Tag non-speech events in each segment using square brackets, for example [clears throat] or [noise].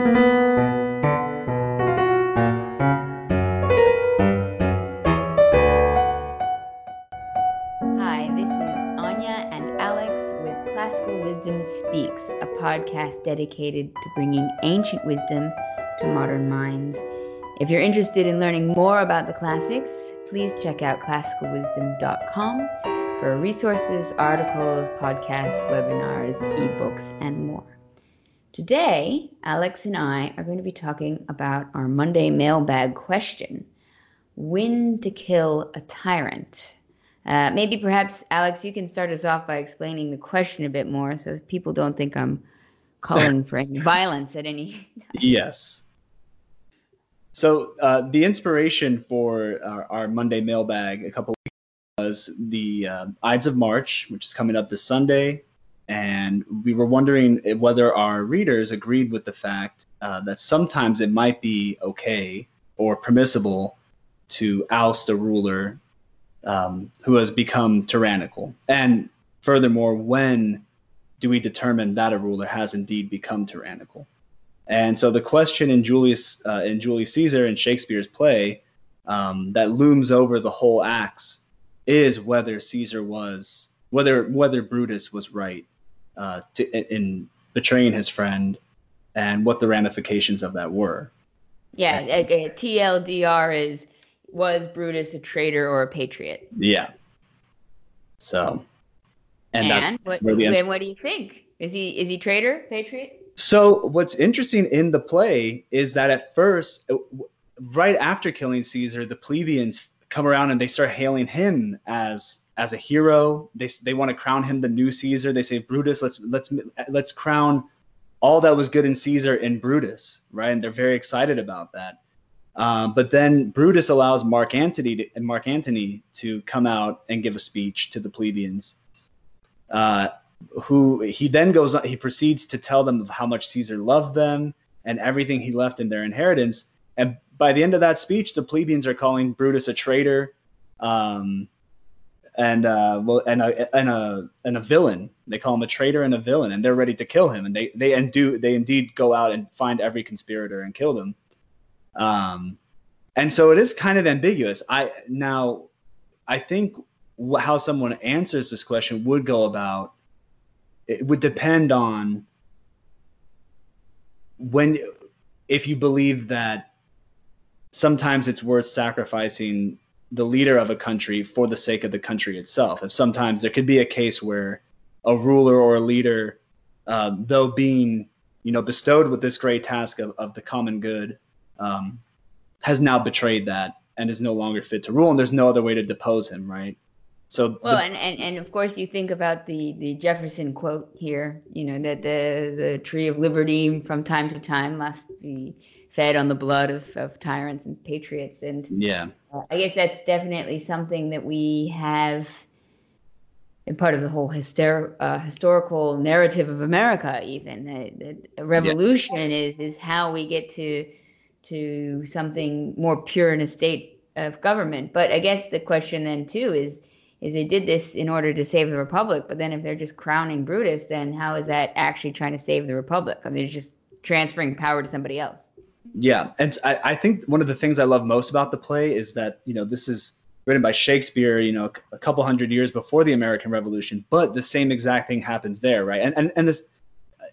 Hi, this is Anya and Alex with Classical Wisdom Speaks, a podcast dedicated to bringing ancient wisdom to modern minds. If you're interested in learning more about the classics, please check out classicalwisdom.com for resources, articles, podcasts, webinars, ebooks, and more. Today, Alex and I are going to be talking about our Monday mailbag question When to kill a tyrant. Uh, maybe perhaps, Alex, you can start us off by explaining the question a bit more so people don't think I'm calling [laughs] for any violence at any time. Yes. So uh, the inspiration for our, our, Monday mailbag a couple weeks was the uh, Ides of March, which is coming up this Sunday, and we were wondering whether our readers agreed with the fact uh, that sometimes it might be okay or permissible to oust a ruler um, who has become tyrannical, and furthermore, when do we determine that a ruler has indeed become tyrannical? And so the question in Julius uh, in Julius Caesar and Shakespeare's play um, that looms over the whole acts is whether Caesar was whether whether Brutus was right uh, to, in, in betraying his friend and what the ramifications of that were. Yeah, okay. TLDR is was Brutus a traitor or a patriot? Yeah. So, and, and what, and what do you think? Is he is he traitor, patriot? So what's interesting in the play is that at first, uh, right after killing Caesar, the plebeians come around and they start hailing him as as a hero. They they want to crown him the new Caesar. They say Brutus, let's let's let's crown all that was good in Caesar in Brutus, right? And they're very excited about that. Um, but then Brutus allows Mark Antony to, Mark Antony to come out and give a speech to the plebeians. Uh, who he then goes on, he proceeds to tell them of how much Caesar loved them and everything he left in their inheritance. And by the end of that speech, the plebeians are calling Brutus a traitor, um, and uh, well, and a and a and a villain. They call him a traitor and a villain, and they're ready to kill him. And they they and do they indeed go out and find every conspirator and kill them. Um, and so it is kind of ambiguous. I now, I think how someone answers this question would go about it would depend on when if you believe that sometimes it's worth sacrificing the leader of a country for the sake of the country itself if sometimes there could be a case where a ruler or a leader uh, though being you know bestowed with this great task of, of the common good um, has now betrayed that and is no longer fit to rule and there's no other way to depose him right so well, the, and, and and of course you think about the the Jefferson quote here. You know that the the tree of liberty from time to time must be fed on the blood of, of tyrants and patriots. And yeah, uh, I guess that's definitely something that we have in part of the whole hyster- uh, historical narrative of America. Even that a revolution yeah. is is how we get to to something more pure in a state of government. But I guess the question then too is is they did this in order to save the republic. But then if they're just crowning Brutus, then how is that actually trying to save the republic? I mean, it's just transferring power to somebody else. Yeah, and I, I think one of the things I love most about the play is that you know this is written by Shakespeare, you know, a couple hundred years before the American Revolution, but the same exact thing happens there, right? And and and this,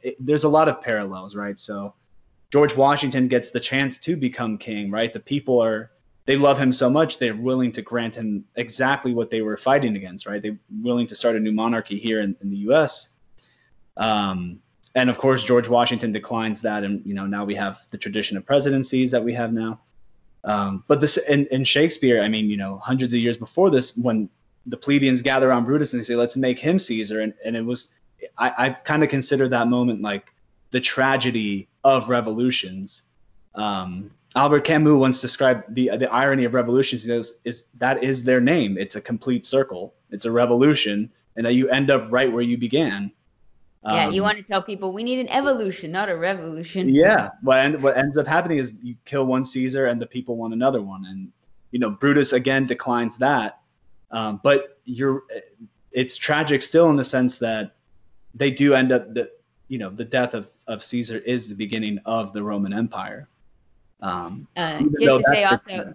it, there's a lot of parallels, right? So George Washington gets the chance to become king, right? The people are they love him so much they're willing to grant him exactly what they were fighting against right they're willing to start a new monarchy here in, in the us um, and of course george washington declines that and you know now we have the tradition of presidencies that we have now um, but this in, in shakespeare i mean you know hundreds of years before this when the plebeians gather around brutus and they say let's make him caesar and, and it was i, I kind of consider that moment like the tragedy of revolutions um, Albert Camus once described the the irony of revolutions. He goes, "Is that is their name? It's a complete circle. It's a revolution, and that you end up right where you began." Yeah, um, you want to tell people we need an evolution, not a revolution. Yeah, what end, what ends up happening is you kill one Caesar, and the people want another one, and you know Brutus again declines that. Um, but you're, it's tragic still in the sense that they do end up the you know the death of of Caesar is the beginning of the Roman Empire. Um, uh, just to say also,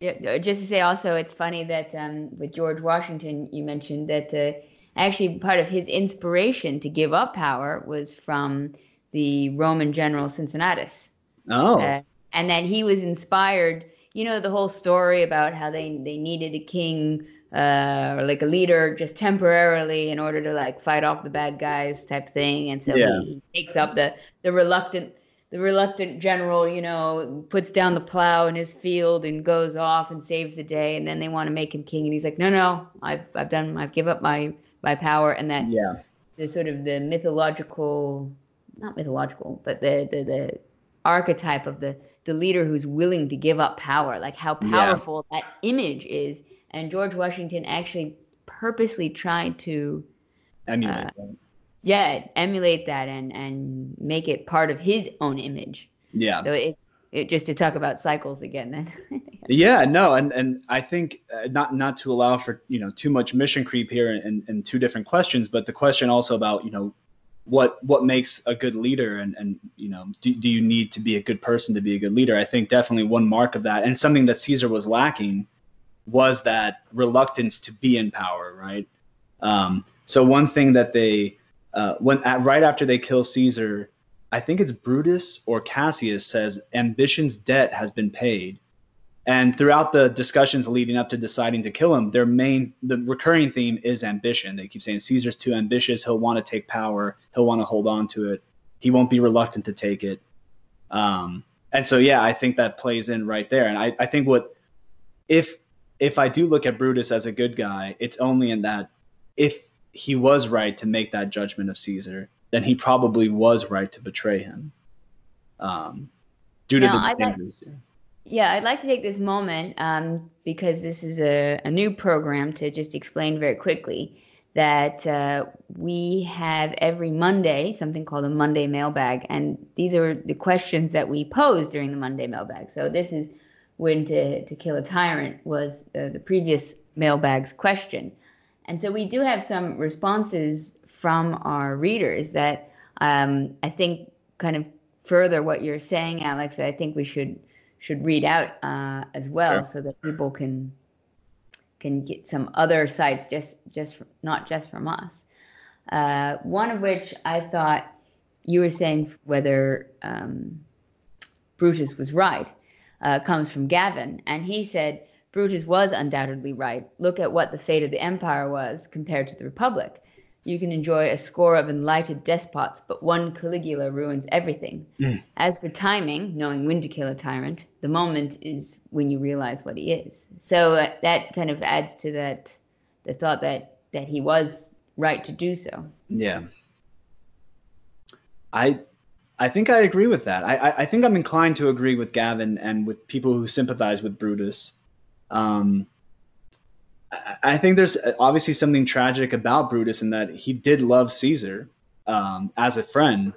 yeah, just to say also, it's funny that um, with George Washington, you mentioned that uh, actually part of his inspiration to give up power was from the Roman general Cincinnatus. Oh. Uh, and that he was inspired, you know, the whole story about how they, they needed a king uh, or like a leader just temporarily in order to like fight off the bad guys type thing. And so yeah. he, he takes up the, the reluctant the reluctant general, you know, puts down the plow in his field and goes off and saves the day. And then they want to make him king, and he's like, "No, no, I've I've done, I've give up my my power." And that yeah, the sort of the mythological, not mythological, but the the the archetype of the the leader who's willing to give up power, like how powerful yeah. that image is. And George Washington actually purposely tried to emulate uh, yeah emulate that and and make it part of his own image yeah so it, it just to talk about cycles again then. [laughs] Yeah no and and i think uh, not not to allow for you know too much mission creep here and, and two different questions but the question also about you know what what makes a good leader and and you know do, do you need to be a good person to be a good leader? I think definitely one mark of that and something that caesar was lacking was that reluctance to be in power right? Um, so one thing that they uh, when at, right after they kill Caesar, I think it's Brutus or Cassius says ambition's debt has been paid. And throughout the discussions leading up to deciding to kill him, their main the recurring theme is ambition. They keep saying Caesar's too ambitious. He'll want to take power. He'll want to hold on to it. He won't be reluctant to take it. Um, and so yeah, I think that plays in right there. And I, I think what if if I do look at Brutus as a good guy, it's only in that if he was right to make that judgment of Caesar, then he probably was right to betray him. Um, due to now, the like, yeah. I'd like to take this moment um, because this is a, a, new program to just explain very quickly that uh, we have every Monday something called a Monday mailbag, and these are the questions that we pose during the Monday mailbag. So this is when to to kill a tyrant was uh, the previous mailbag's question. And so we do have some responses from our readers that um, I think kind of further what you're saying, Alex. I think we should should read out uh, as well, sure. so that people can can get some other sites just just not just from us. Uh, one of which I thought you were saying whether um, Brutus was right uh, comes from Gavin, and he said Brutus was undoubtedly right. Look at what the fate of the empire was compared to the republic. You can enjoy a score of enlightened despots, but one Caligula ruins everything. Mm. As for timing, knowing when to kill a tyrant, the moment is when you realize what he is. So uh, that kind of adds to that the thought that that he was right to do so. Yeah. I I think I agree with that. I, I, I think I'm inclined to agree with Gavin and with people who sympathize with Brutus. Um, I think there's obviously something tragic about Brutus in that he did love Caesar um, as a friend.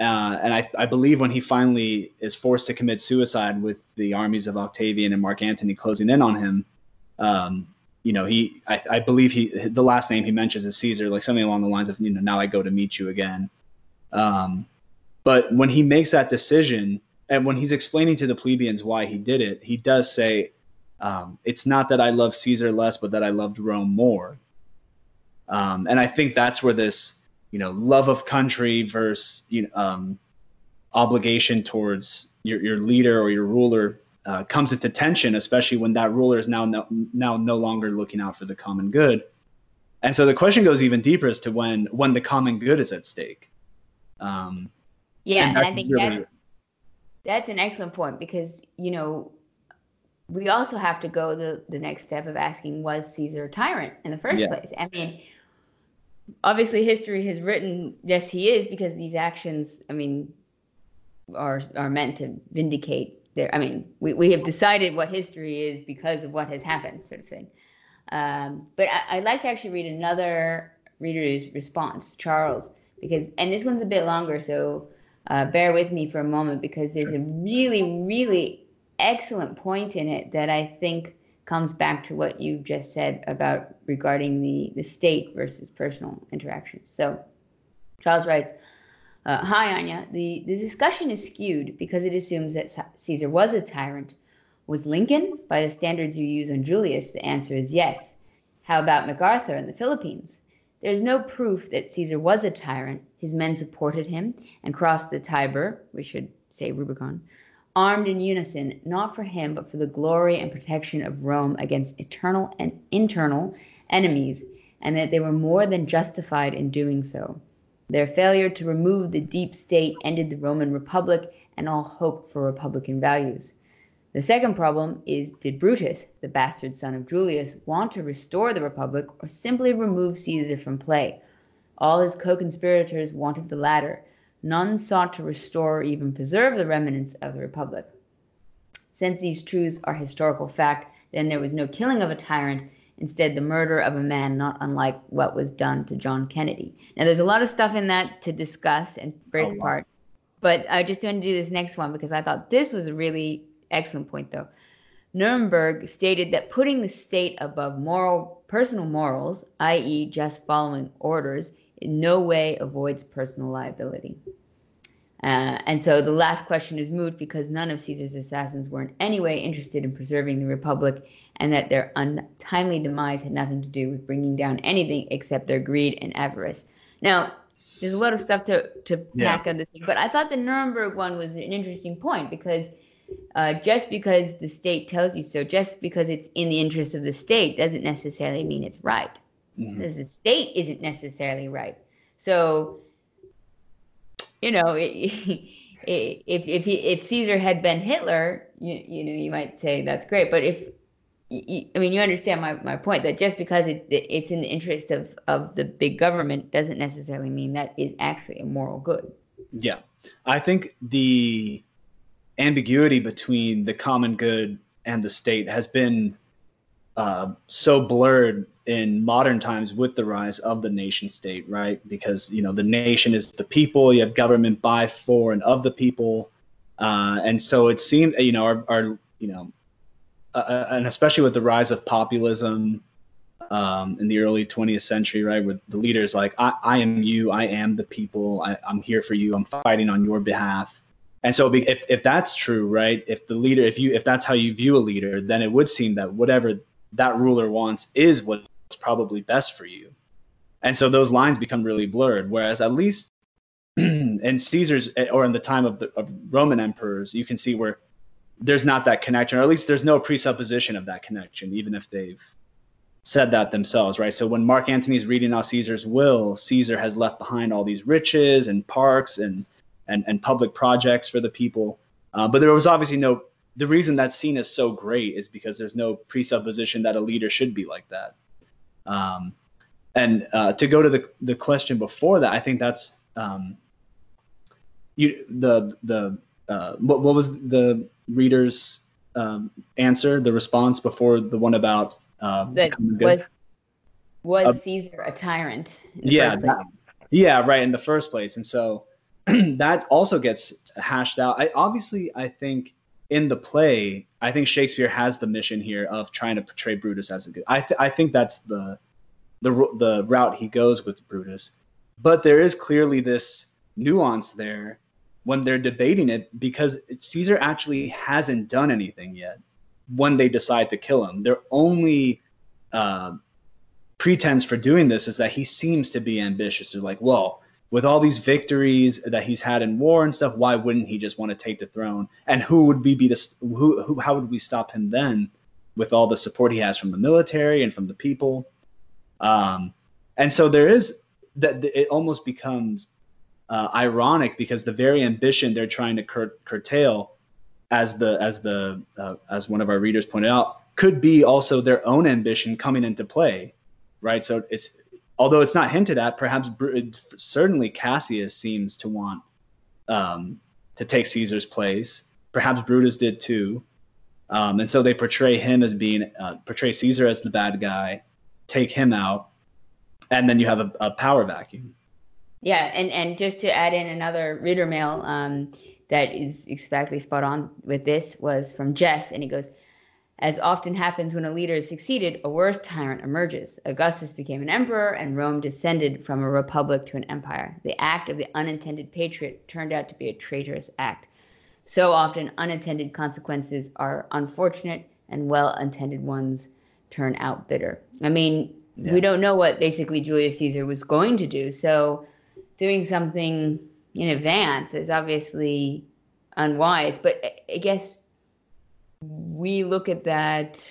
Uh, and I, I, believe when he finally is forced to commit suicide with the armies of Octavian and Mark Antony closing in on him, um, you know, he, I, I, believe he, the last name he mentions is Caesar, like something along the lines of, you know, now I go to meet you again. Um, but when he makes that decision and when he's explaining to the plebeians why he did it, he does say, um, it's not that I love Caesar less, but that I loved Rome more. Um, and I think that's where this, you know, love of country versus you know, um, obligation towards your, your leader or your ruler uh, comes into tension, especially when that ruler is now no, now no longer looking out for the common good. And so the question goes even deeper as to when when the common good is at stake. Um, yeah, and, and I think really, that's, that's an excellent point because you know we also have to go the, the next step of asking was Caesar a tyrant in the first yeah. place? I mean, obviously history has written yes he is because these actions I mean are are meant to vindicate their I mean we, we have decided what history is because of what has happened sort of thing. Um, but I, would like to actually read another reader's response, Charles, because and this one's a bit longer, so uh, bear with me for a moment because there's a really really excellent point in it that I think comes back to what you just said about regarding the, the state versus personal interactions. So Charles writes, Uh, hi, Anya. The, the discussion is skewed because it assumes that Caesar was a tyrant. Was Lincoln, by the standards you use on Julius? The answer is yes. How about MacArthur in the Philippines? There is no proof that Caesar was a tyrant. His men supported him and crossed the Tiber, we should say Rubicon, armed in unison, not for him, but for the glory and protection of Rome against eternal and internal enemies, and that they were more than justified in doing so. Their failure to remove the deep state ended the Roman Republic and all hope for Republican values. The second problem is did Brutus, the bastard son of Julius, want to restore the Republic or simply remove Caesar from play? All his co conspirators wanted the latter. None sought to restore or even preserve the remnants of the Republic. Since these truths are historical fact, then there was no killing of a tyrant Instead, the murder of a man not unlike what was done to John Kennedy. Now, there's a lot of stuff in that to discuss and break apart, but I just want to do this next one because I thought this was a really excellent point, though. Nuremberg stated that putting the state above moral personal morals, i.e., just following orders, in no way avoids personal liability. Uh, and so the last question is moot because none of Caesar's assassins were in any way interested in preserving the Republic, and that their untimely demise had nothing to do with bringing down anything except their greed and avarice. Now, there's a lot of stuff to, to yeah. pack on this but I thought the Nuremberg one was an interesting point because uh, just because the state tells you so, just because it's in the interest of the state, doesn't necessarily mean it's right. Mm-hmm. Because the state isn't necessarily right. So you know, [laughs] if if he, if Caesar had been Hitler, you you know, you might say that's great. But if I mean, you understand my, my point that just because it, it's in the interest of, of the big government doesn't necessarily mean that is actually a moral good. Yeah. I think the ambiguity between the common good and the state has been uh, so blurred in modern times with the rise of the nation state, right? Because you know the nation is the people. You have government by, for, and of the people, uh, and so it seemed you know our, our you know, uh, uh and especially with the rise of populism um, in the early 20th century, right, with the leaders like I, I am you, I am the people, I, I'm here for you, I'm fighting on your behalf. And so if, if that's true, right, if the leader, if you if that's how you view a leader, then it would seem that whatever that ruler wants is what's probably best for you. And so those lines become really blurred. Whereas at least [clears throat] in Caesar's or in the time of the of Roman emperors, you can see where there's not that connection, or at least there's no presupposition of that connection, even if they've said that themselves, right? So when Mark Antony's reading out Caesar's will, Caesar has left behind all these riches and parks and and, and public projects for the people. Uh, but there was obviously no the reason that scene is so great is because there's no presupposition that a leader should be like that. Um, and uh, to go to the the question before that, I think that's um, you the the uh, what what was the reader's um, answer, the response before the one about uh, that was was uh, Caesar a tyrant? Yeah, that, yeah, right in the first place, and so [clears throat] that also gets hashed out. I obviously I think in the play, I think Shakespeare has the mission here of trying to portray Brutus as a good. I th- I think that's the the the route he goes with Brutus, but there is clearly this nuance there when they're debating it because Caesar actually hasn't done anything yet. When they decide to kill him, their only uh, pretense for doing this is that he seems to be ambitious. They're like, well, with all these victories that he's had in war and stuff, why wouldn't he just want to take the throne? And who would be, be the who, who how would we stop him then with all the support he has from the military and from the people? Um, and so there is that it almost becomes uh, ironic because the very ambition they're trying to cur- curtail, as the as the uh, as one of our readers pointed out, could be also their own ambition coming into play, right? So it's although it's not hinted at, perhaps certainly Cassius seems to want um, to take Caesar's place. Perhaps Brutus did too. Um, and so they portray him as being uh, portray Caesar as the bad guy, take him out, and then you have a, a power vacuum. Yeah, and and just to add in another reader mail um, that is exactly spot on with this was from Jess, and he goes, As often happens when a leader is succeeded, a worse tyrant emerges. Augustus became an emperor, and Rome descended from a republic to an empire. The act of the unintended patriot turned out to be a traitorous act. So often, unintended consequences are unfortunate, and well intended ones turn out bitter. I mean, yeah. we don't know what basically Julius Caesar was going to do. So, doing something in advance is obviously unwise. But I guess we look at that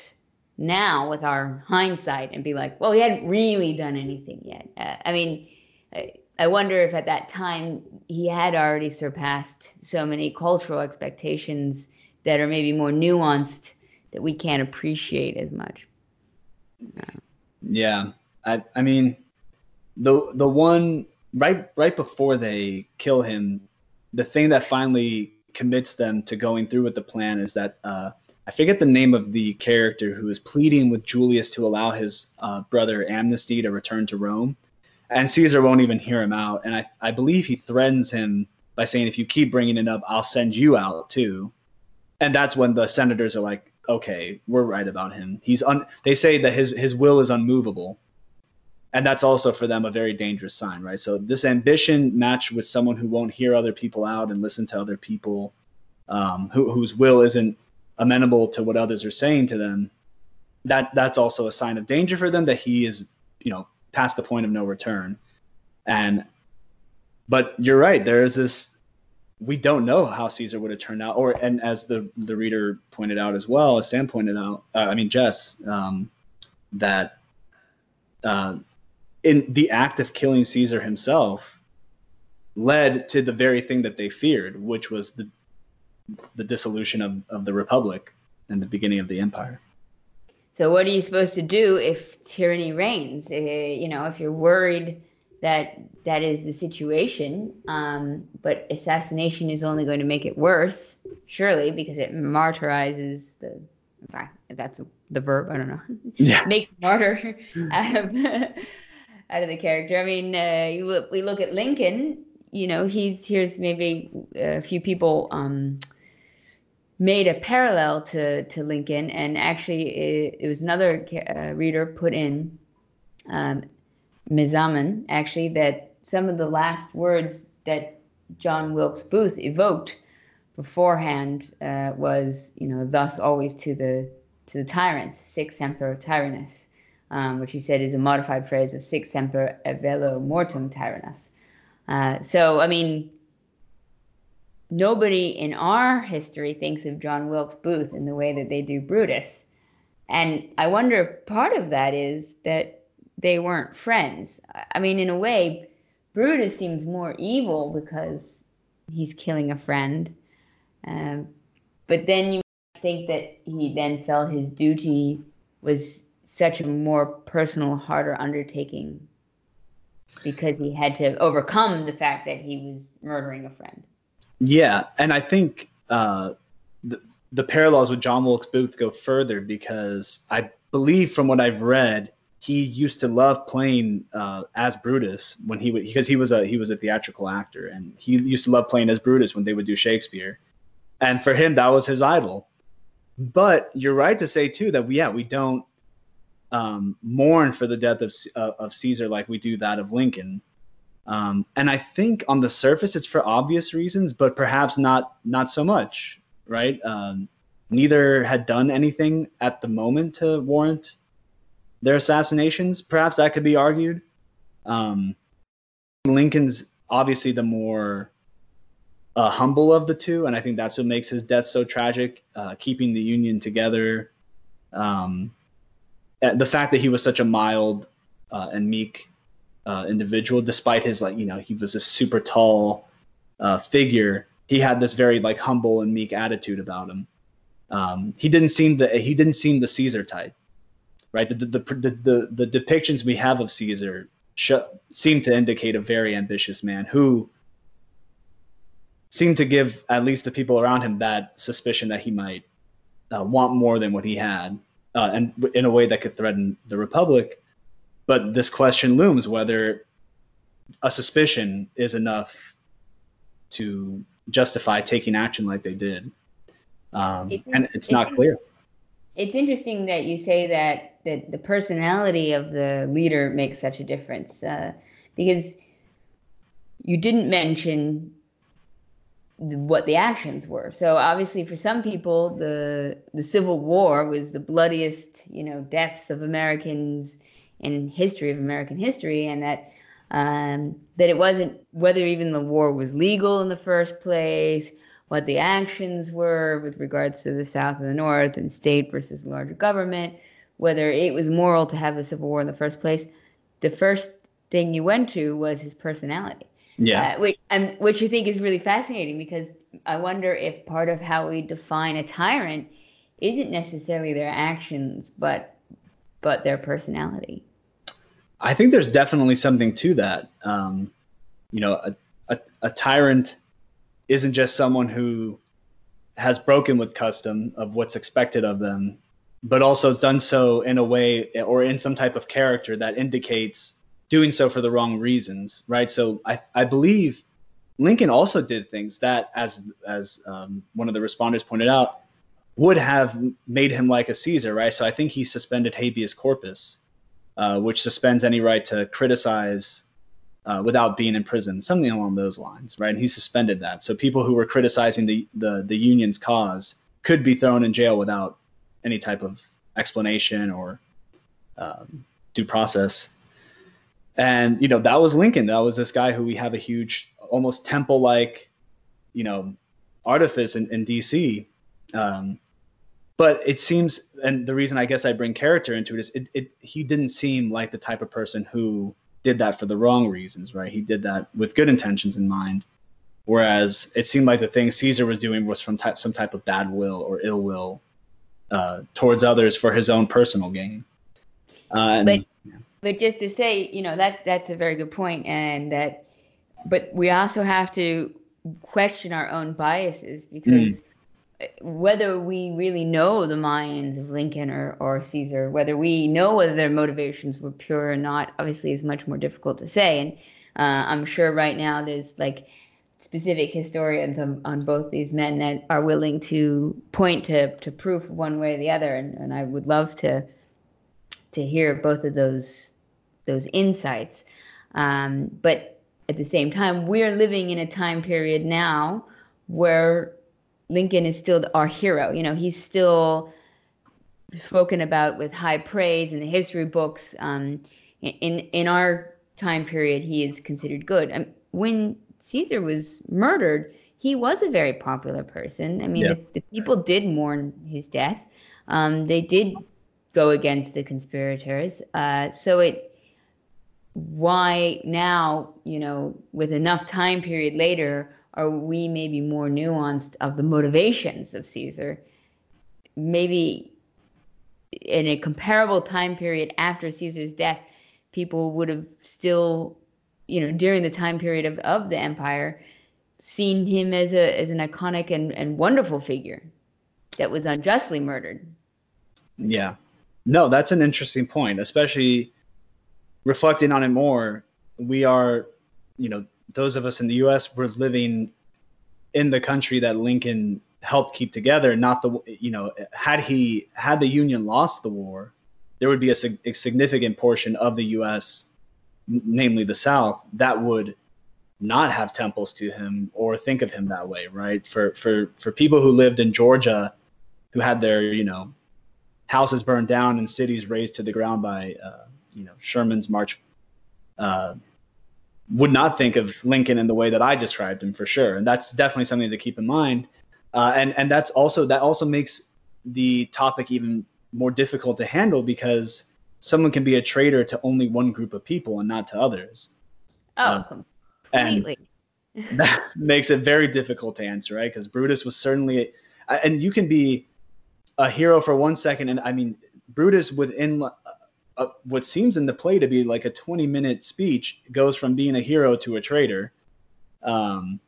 now with our hindsight and be like, well, he hadn't really done anything yet. Uh, I mean, I, I wonder if at that time he had already surpassed so many cultural expectations that are maybe more nuanced that we can't appreciate as much. Yeah, I I mean, the the one right right before they kill him, the thing that finally commits them to going through with the plan is that uh, I forget the name of the character who is pleading with Julius to allow his uh, brother amnesty to return to Rome, and Caesar won't even hear him out. And I I believe he threatens him by saying, "If you keep bringing it up, I'll send you out too." And that's when the senators are like, okay, we're right about him. He's un. They say that his his will is unmovable, and that's also for them a very dangerous sign, right? So this ambition matched with someone who won't hear other people out and listen to other people, um, who, whose will isn't amenable to what others are saying to them. That that's also a sign of danger for them that he is, you know, past the point of no return, and. But you're right. There is this we don't know how Caesar would have turned out. Or and as the the reader pointed out as well, as Sam pointed out, uh, I mean Jess, um, that uh, in the act of killing Caesar himself led to the very thing that they feared, which was the the dissolution of, of the republic and the beginning of the empire. So what are you supposed to do if tyranny reigns? Uh, you know, if you're worried that that is the situation. Um, but assassination is only going to make it worse, surely, because it martyrizes the. In fact, that's the verb. I don't know. Yeah. [laughs] Makes martyr out [laughs] of [laughs] out of the character. I mean, uh, we look at Lincoln. You know, he's here's maybe a few people. Um, made a parallel to to Lincoln, and actually, it, it was another uh, reader put in um, Mizaman, actually, that some of the last words that John Wilkes Booth evoked beforehand uh, was, you know, thus always to the to the tyrants, sic semper tyrannus, um, which he said is a modified phrase of sic semper velo mortem tyrannus. Uh, so, I mean, nobody in our history thinks of John Wilkes Booth in the way that they do Brutus. And I wonder if part of that is that they weren't friends. I mean, in a way, Brutus seems more evil because he's killing a friend. Um, but then you think that he then felt his duty was such a more personal, harder undertaking because he had to overcome the fact that he was murdering a friend. Yeah, and I think uh, the the parallels with John Wilkes Booth go further because I believe, from what I've read, he used to love playing uh, as Brutus when he would because he was a he was a theatrical actor and he used to love playing as Brutus when they would do Shakespeare, and for him that was his idol. But you're right to say too that we, yeah we don't um, mourn for the death of uh, of Caesar like we do that of Lincoln, um, and I think on the surface it's for obvious reasons, but perhaps not not so much, right? Um, neither had done anything at the moment to warrant their assassinations. Perhaps that could be argued. Um, Lincoln's obviously the more uh, humble of the two, and I think that's what makes his death so tragic. Uh, keeping the Union together, um, the fact that he was such a mild uh, and meek uh, individual, despite his like you know he was a super tall uh, figure, he had this very like humble and meek attitude about him. Um, he didn't seem the he didn't seem the Caesar type right? The the the, the, the depictions we have of Caesar sh- seem to indicate a very ambitious man who seemed to give at least the people around him that suspicion that he might uh, want more than what he had, uh, and in a way that could threaten the republic. But this question looms whether a suspicion is enough to justify taking action like they did, um, it, and it's not clear it's interesting that you say that that the personality of the leader makes such a difference uh, because you didn't mention what the actions were. So obviously, for some people, the the Civil War was the bloodiest, you know, deaths of Americans in history of American history, and that um, that it wasn't whether even the war was legal in the first place, what the actions were with regards to the South and the North and state versus larger government, whether it was moral to have a civil war in the first place. The first thing you went to was his personality. Yeah. Uh, which, um, which I think is really fascinating because I wonder if part of how we define a tyrant isn't necessarily their actions, but but their personality. I think there's definitely something to that. Um, you know, a, a, a tyrant isn't just someone who has broken with custom of what's expected of them, but also done so in a way or in some type of character that indicates doing so for the wrong reasons, right? So I, I believe Lincoln also did things that, as as um, one of the responders pointed out, would have made him like a Caesar, right? So I think he suspended habeas corpus, uh, which suspends any right to criticize uh, without being in prison, something along those lines, right? And he suspended that. So people who were criticizing the the, the union's cause could be thrown in jail without any type of explanation or um, due process. And you know that was Lincoln. That was this guy who we have a huge, almost temple-like, you know, artifice in, in DC. Um, but it seems, and the reason I guess I bring character into it is, it, it he didn't seem like the type of person who did that for the wrong reasons, right? He did that with good intentions in mind. Whereas it seemed like the thing Caesar was doing was from ty- some type of bad will or ill will uh, towards others for his own personal gain. Uh, but, but just to say, you know, that that's a very good point, and that, but we also have to question our own biases because. Mm whether we really know the minds of Lincoln or, or Caesar, whether we know whether their motivations were pure or not, obviously is much more difficult to say. And uh, I'm sure right now there's like specific historians on, on both these men that are willing to point to, to proof one way or the other. And, and I would love to to hear both of those those insights. Um, but at the same time, we're living in a time period now where Lincoln is still our hero. You know, he's still spoken about with high praise in the history books. Um, in in our time period, he is considered good. Um, when Caesar was murdered, he was a very popular person. I mean, yeah. the, the, people did mourn his death. Um, they did go against the conspirators. Uh, so it why now, you know, with enough time period later, are we maybe more nuanced of the motivations of Caesar? Maybe in a comparable time period after Caesar's death, people would have still, you know, during the time period of, of the empire, seen him as a as an iconic and, and wonderful figure that was unjustly murdered. Yeah. No, that's an interesting point, especially reflecting on it more. We are, you know, those of us in the U.S. were living in the country that Lincoln helped keep together. Not the you know had he had the Union lost the war, there would be a, a significant portion of the U.S., namely the South, that would not have temples to him or think of him that way, right? For for for people who lived in Georgia, who had their you know houses burned down and cities razed to the ground by uh, you know Sherman's march uh, would not think of Lincoln in the way that I described him for sure, and that's definitely something to keep in mind. Uh, and and that's also that also makes the topic even more difficult to handle because someone can be a traitor to only one group of people and not to others. Oh, uh, completely. [laughs] That makes it very difficult to answer, right? Because Brutus was certainly, and you can be a hero for one second, and I mean Brutus within a, what seems in the play to be like a 20 minute speech goes from being a hero to a traitor. Um,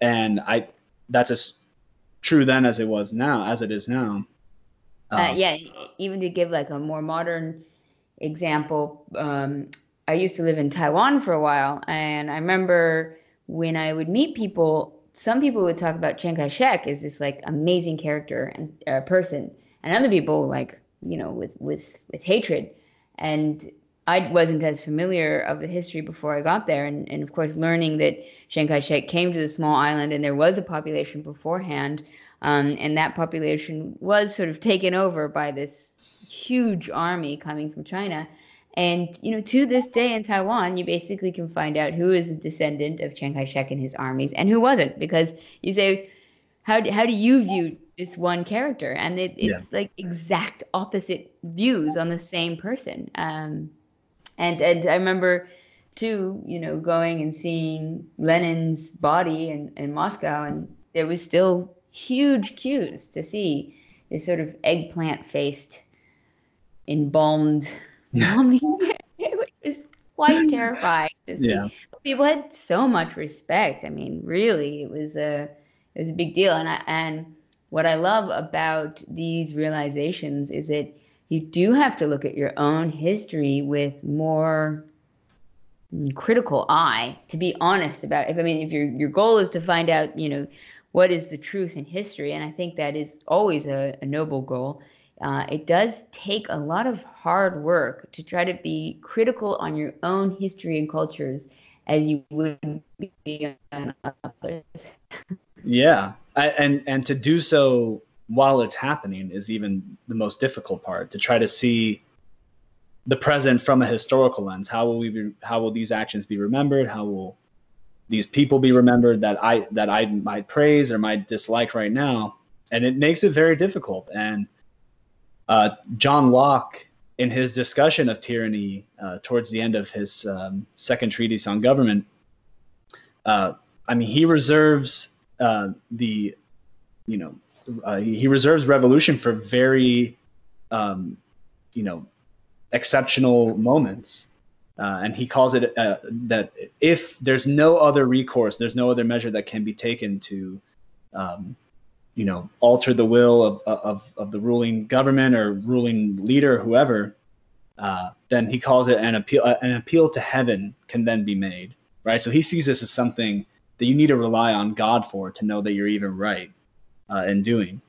and I, that's as true then as it was now, as it is now. Uh, um, uh, yeah, even to give like a more modern example, um, I used to live in Taiwan for a while, and I remember when I would meet people, some people would talk about Chiang Kai-shek as this like amazing character and uh, person, and other people like you know with with with hatred. And I wasn't as familiar of the history before I got there, and, and of course learning that Chiang Kai-shek came to the small island and there was a population beforehand, um, and that population was sort of taken over by this huge army coming from China. And you know, to this day in Taiwan, you basically can find out who is a descendant of Chiang Kai-shek and his armies and who wasn't, because you say, how do, how do you view this one character? And it, it's yeah. like exact opposite views on the same person. Um, and and I remember too, you know, going and seeing Lenin's body in, in Moscow, and there was still huge queues to see this sort of eggplant faced, embalmed [laughs] mommy. it was quite terrifying to see. Yeah. People had so much respect. I mean, really, it was a it was a big deal. And I, and what I love about these realizations is that you do have to look at your own history with more mm, critical eye to be honest about. If I mean, if your your goal is to find out, you know, what is the truth in history, and I think that is always a, a noble goal. Uh, it does take a lot of hard work to try to be critical on your own history and cultures as you would be on others. yeah, I, and and to do so while it's happening is even the most difficult part to try to see the present from a historical lens. How will we be, how will these actions be remembered? How will these people be remembered that i that i might praise or might dislike right now? And it makes it very difficult and uh, john locke in his discussion of tyranny uh, towards the end of his um, second treatise on government uh, i mean he reserves uh, the you know uh, he reserves revolution for very, um, you know, exceptional moments. Uh, and he calls it uh, that if there's no other recourse, there's no other measure that can be taken to, um, you know, alter the will of, of, of the ruling government or ruling leader, whoever, uh, then he calls it an appeal. Uh, an appeal to heaven can then be made, right? So he sees this as something that you need to rely on God for to know that you're even right uh, in doing.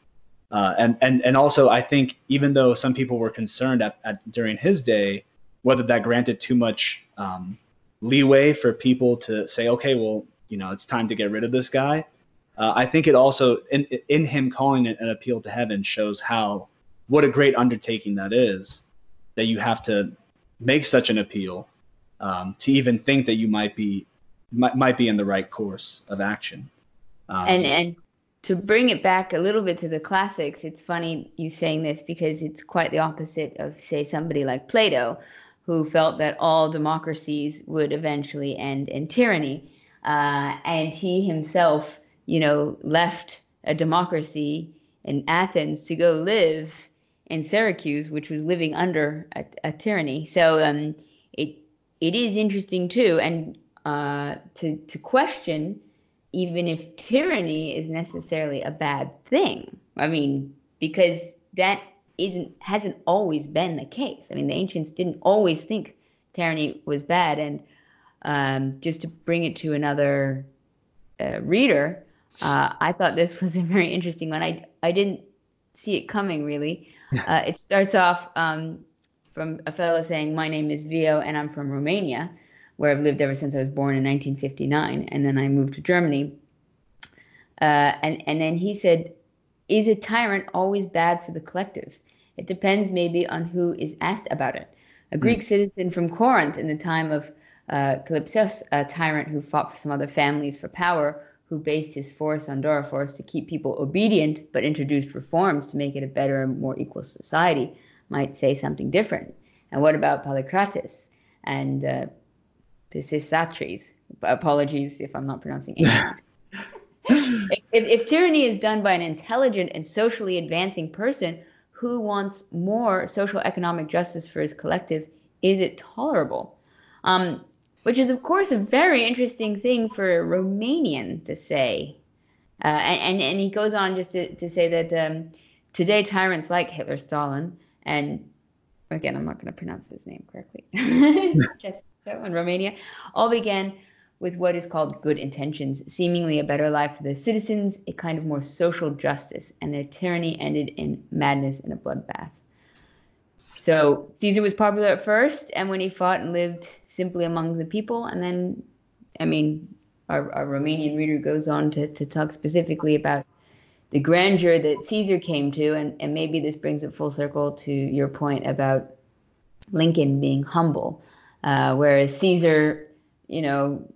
Uh, and and and also, I think even though some people were concerned at, at during his day, whether that granted too much um, leeway for people to say, okay, well, you know, it's time to get rid of this guy. Uh, I think it also in in him calling it an appeal to heaven shows how what a great undertaking that is that you have to make such an appeal um, to even think that you might be might, might be in the right course of action. Um, and and to bring it back a little bit to the classics, it's funny you saying this because it's quite the opposite of, say, somebody like Plato, who felt that all democracies would eventually end in tyranny. Uh, and he himself, you know, left a democracy in Athens to go live in Syracuse, which was living under a, a tyranny. So um, it it is interesting too, and uh, to to question even if tyranny is necessarily a bad thing. I mean, because that isn't hasn't always been the case. I mean, the ancients didn't always think tyranny was bad. And um, just to bring it to another uh, reader, uh, I thought this was [laughs] a very interesting one. I I didn't see it coming really. [laughs] Uh, it starts off um, from a fellow saying, "My name is Vio, and I'm from Romania." where I've lived ever since I was born in 1959, and then I moved to Germany. Uh, and and then he said, "Is a tyrant always bad for the collective? It depends maybe on who is asked about it." A Greek mm. citizen from Corinth in the time of uh, Calypsos, a tyrant who fought for some other families for power, who based his force on Doriforce to keep people obedient, but introduced reforms to make it a better and more equal society, might say something different. And what about Polycrates and uh, Pisistrates. Apologies if I'm not pronouncing it. [laughs] if, if tyranny is done by an intelligent and socially advancing person who wants more social economic justice for his collective, is it tolerable? Um, which is, of course, a very interesting thing for a Romanian to say. Uh, and, and, and, he goes on just to, to say that um, today tyrants like Hitler, Stalin, and again, I'm not going to pronounce his name correctly, [laughs] [laughs] just in Romania, all began with what is called good intentions, seemingly a better life for the citizens, a kind of more social justice, and their tyranny ended in madness and a bloodbath. So Caesar was popular at first, and when he fought and lived simply among the people, and then, I mean, our, our Romanian reader goes on to, to talk specifically about the grandeur that Caesar came to, and, and maybe this brings it full circle to your point about Lincoln being humble, uh, whereas Caesar, you know,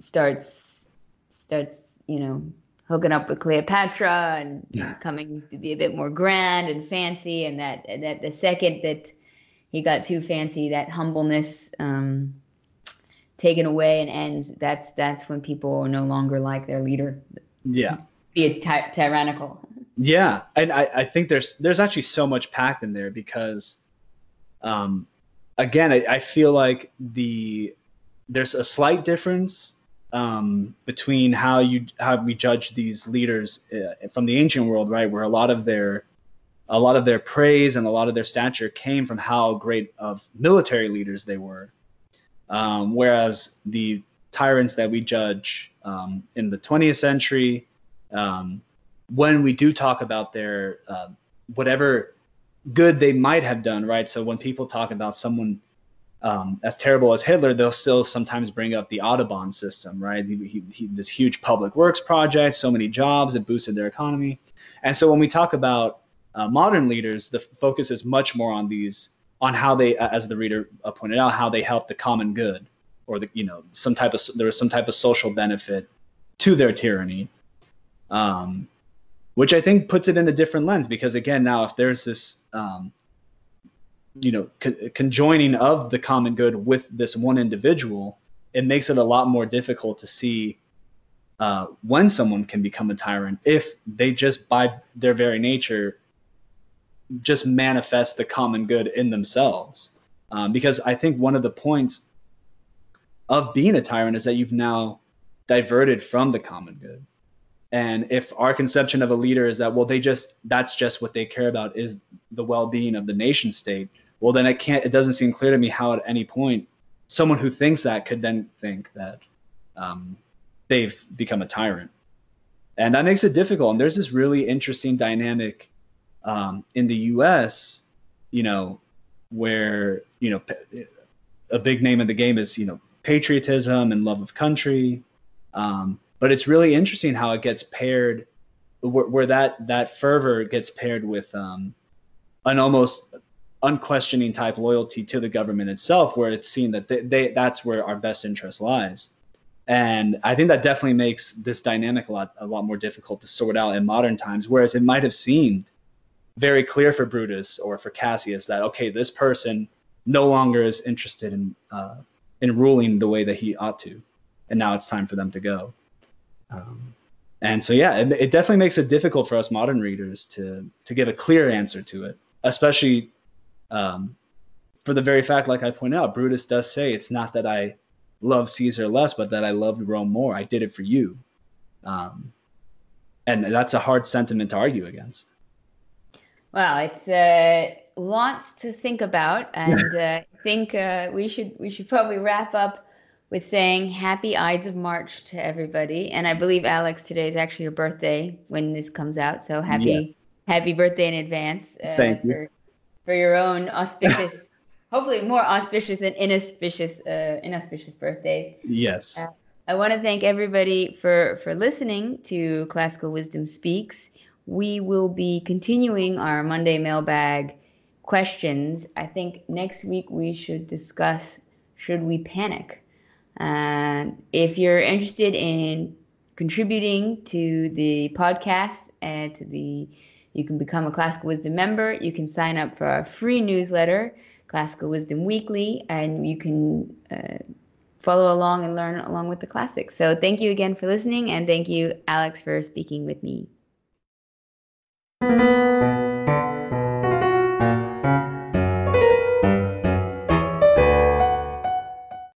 starts starts you know hooking up with Cleopatra and coming to be a bit more grand and fancy, and that that the second that he got too fancy, that humbleness um, taken away and ends. That's that's when people are no longer like their leader. Yeah, be a ty- tyrannical. Yeah, and I, I think there's there's actually so much packed in there because, um, again, I, I feel like the there's a slight difference um, between how you how we judge these leaders uh, from the ancient world, right, where a lot of their a lot of their praise and a lot of their stature came from how great of military leaders they were, um, whereas the tyrants that we judge um, in the 20th century, um, when we do talk about their uh, whatever good they might have done, right? So when people talk about someone um, as terrible as Hitler, they'll still sometimes bring up the Autobahn system, right? He, he, this huge public works project, so many jobs, it boosted their economy. And so when we talk about uh, modern leaders, the focus is much more on these, on how they, as the reader uh, pointed out, how they help the common good, or the, you know, some type of there was some type of social benefit to their tyranny, um, which I think puts it in a different lens because again, now if there's this um, you know co- conjoining of the common good with this one individual it makes it a lot more difficult to see uh, when someone can become a tyrant if they just by their very nature just manifest the common good in themselves. Um, because i think one of the points of being a tyrant is that you've now diverted from the common good. And if our conception of a leader is that well they just that's just what they care about is the well-being of the nation state well then it can't it doesn't seem clear to me how at any point someone who thinks that could then think that um, they've become a tyrant. And that makes it difficult. And there's this really interesting dynamic um, in the us you know where you know a big name in the game is you know patriotism and love of country. Um, but it's really interesting how it gets paired where, where that that fervor gets paired with um, an almost unquestioning type loyalty to the government itself, where it's seen that they, they that's where our best interest lies. And I think that definitely makes this dynamic a lot a lot more difficult to sort out in modern times. Whereas it might have seemed very clear for Brutus or for Cassius that okay, this person no longer is interested in uh, in ruling the way that he ought to, and now it's time for them to go. Um, and so, yeah, it, it definitely makes it difficult for us modern readers to to give a clear answer to it, especially um, for the very fact, like I point out, Brutus does say it's not that I love Caesar less, but that I loved Rome more. I did it for you. Um, and that's a hard sentiment to argue against. Well, it's uh, lots to think about, [laughs] and uh, I think uh, we should we should probably wrap up with saying Happy Ides of March to everybody. And I believe Alex, today is actually your birthday when this comes out, so happy yes. happy birthday in advance. Uh, Thank you. For, your own auspicious, [laughs] hopefully more auspicious than inauspicious, uh, inauspicious birthdays. Yes. Uh, I want to thank everybody for for listening to Classical Wisdom Speaks. We will be continuing our Monday mailbag questions. I think next week we should discuss should we panic. And if you're interested in contributing to the podcast and to the you can become a Classical Wisdom member. You can sign up for our free newsletter, Classical Wisdom Weekly, and you can uh, follow along and learn along with the classics. So thank you again for listening, and thank you, Alex, for speaking with me.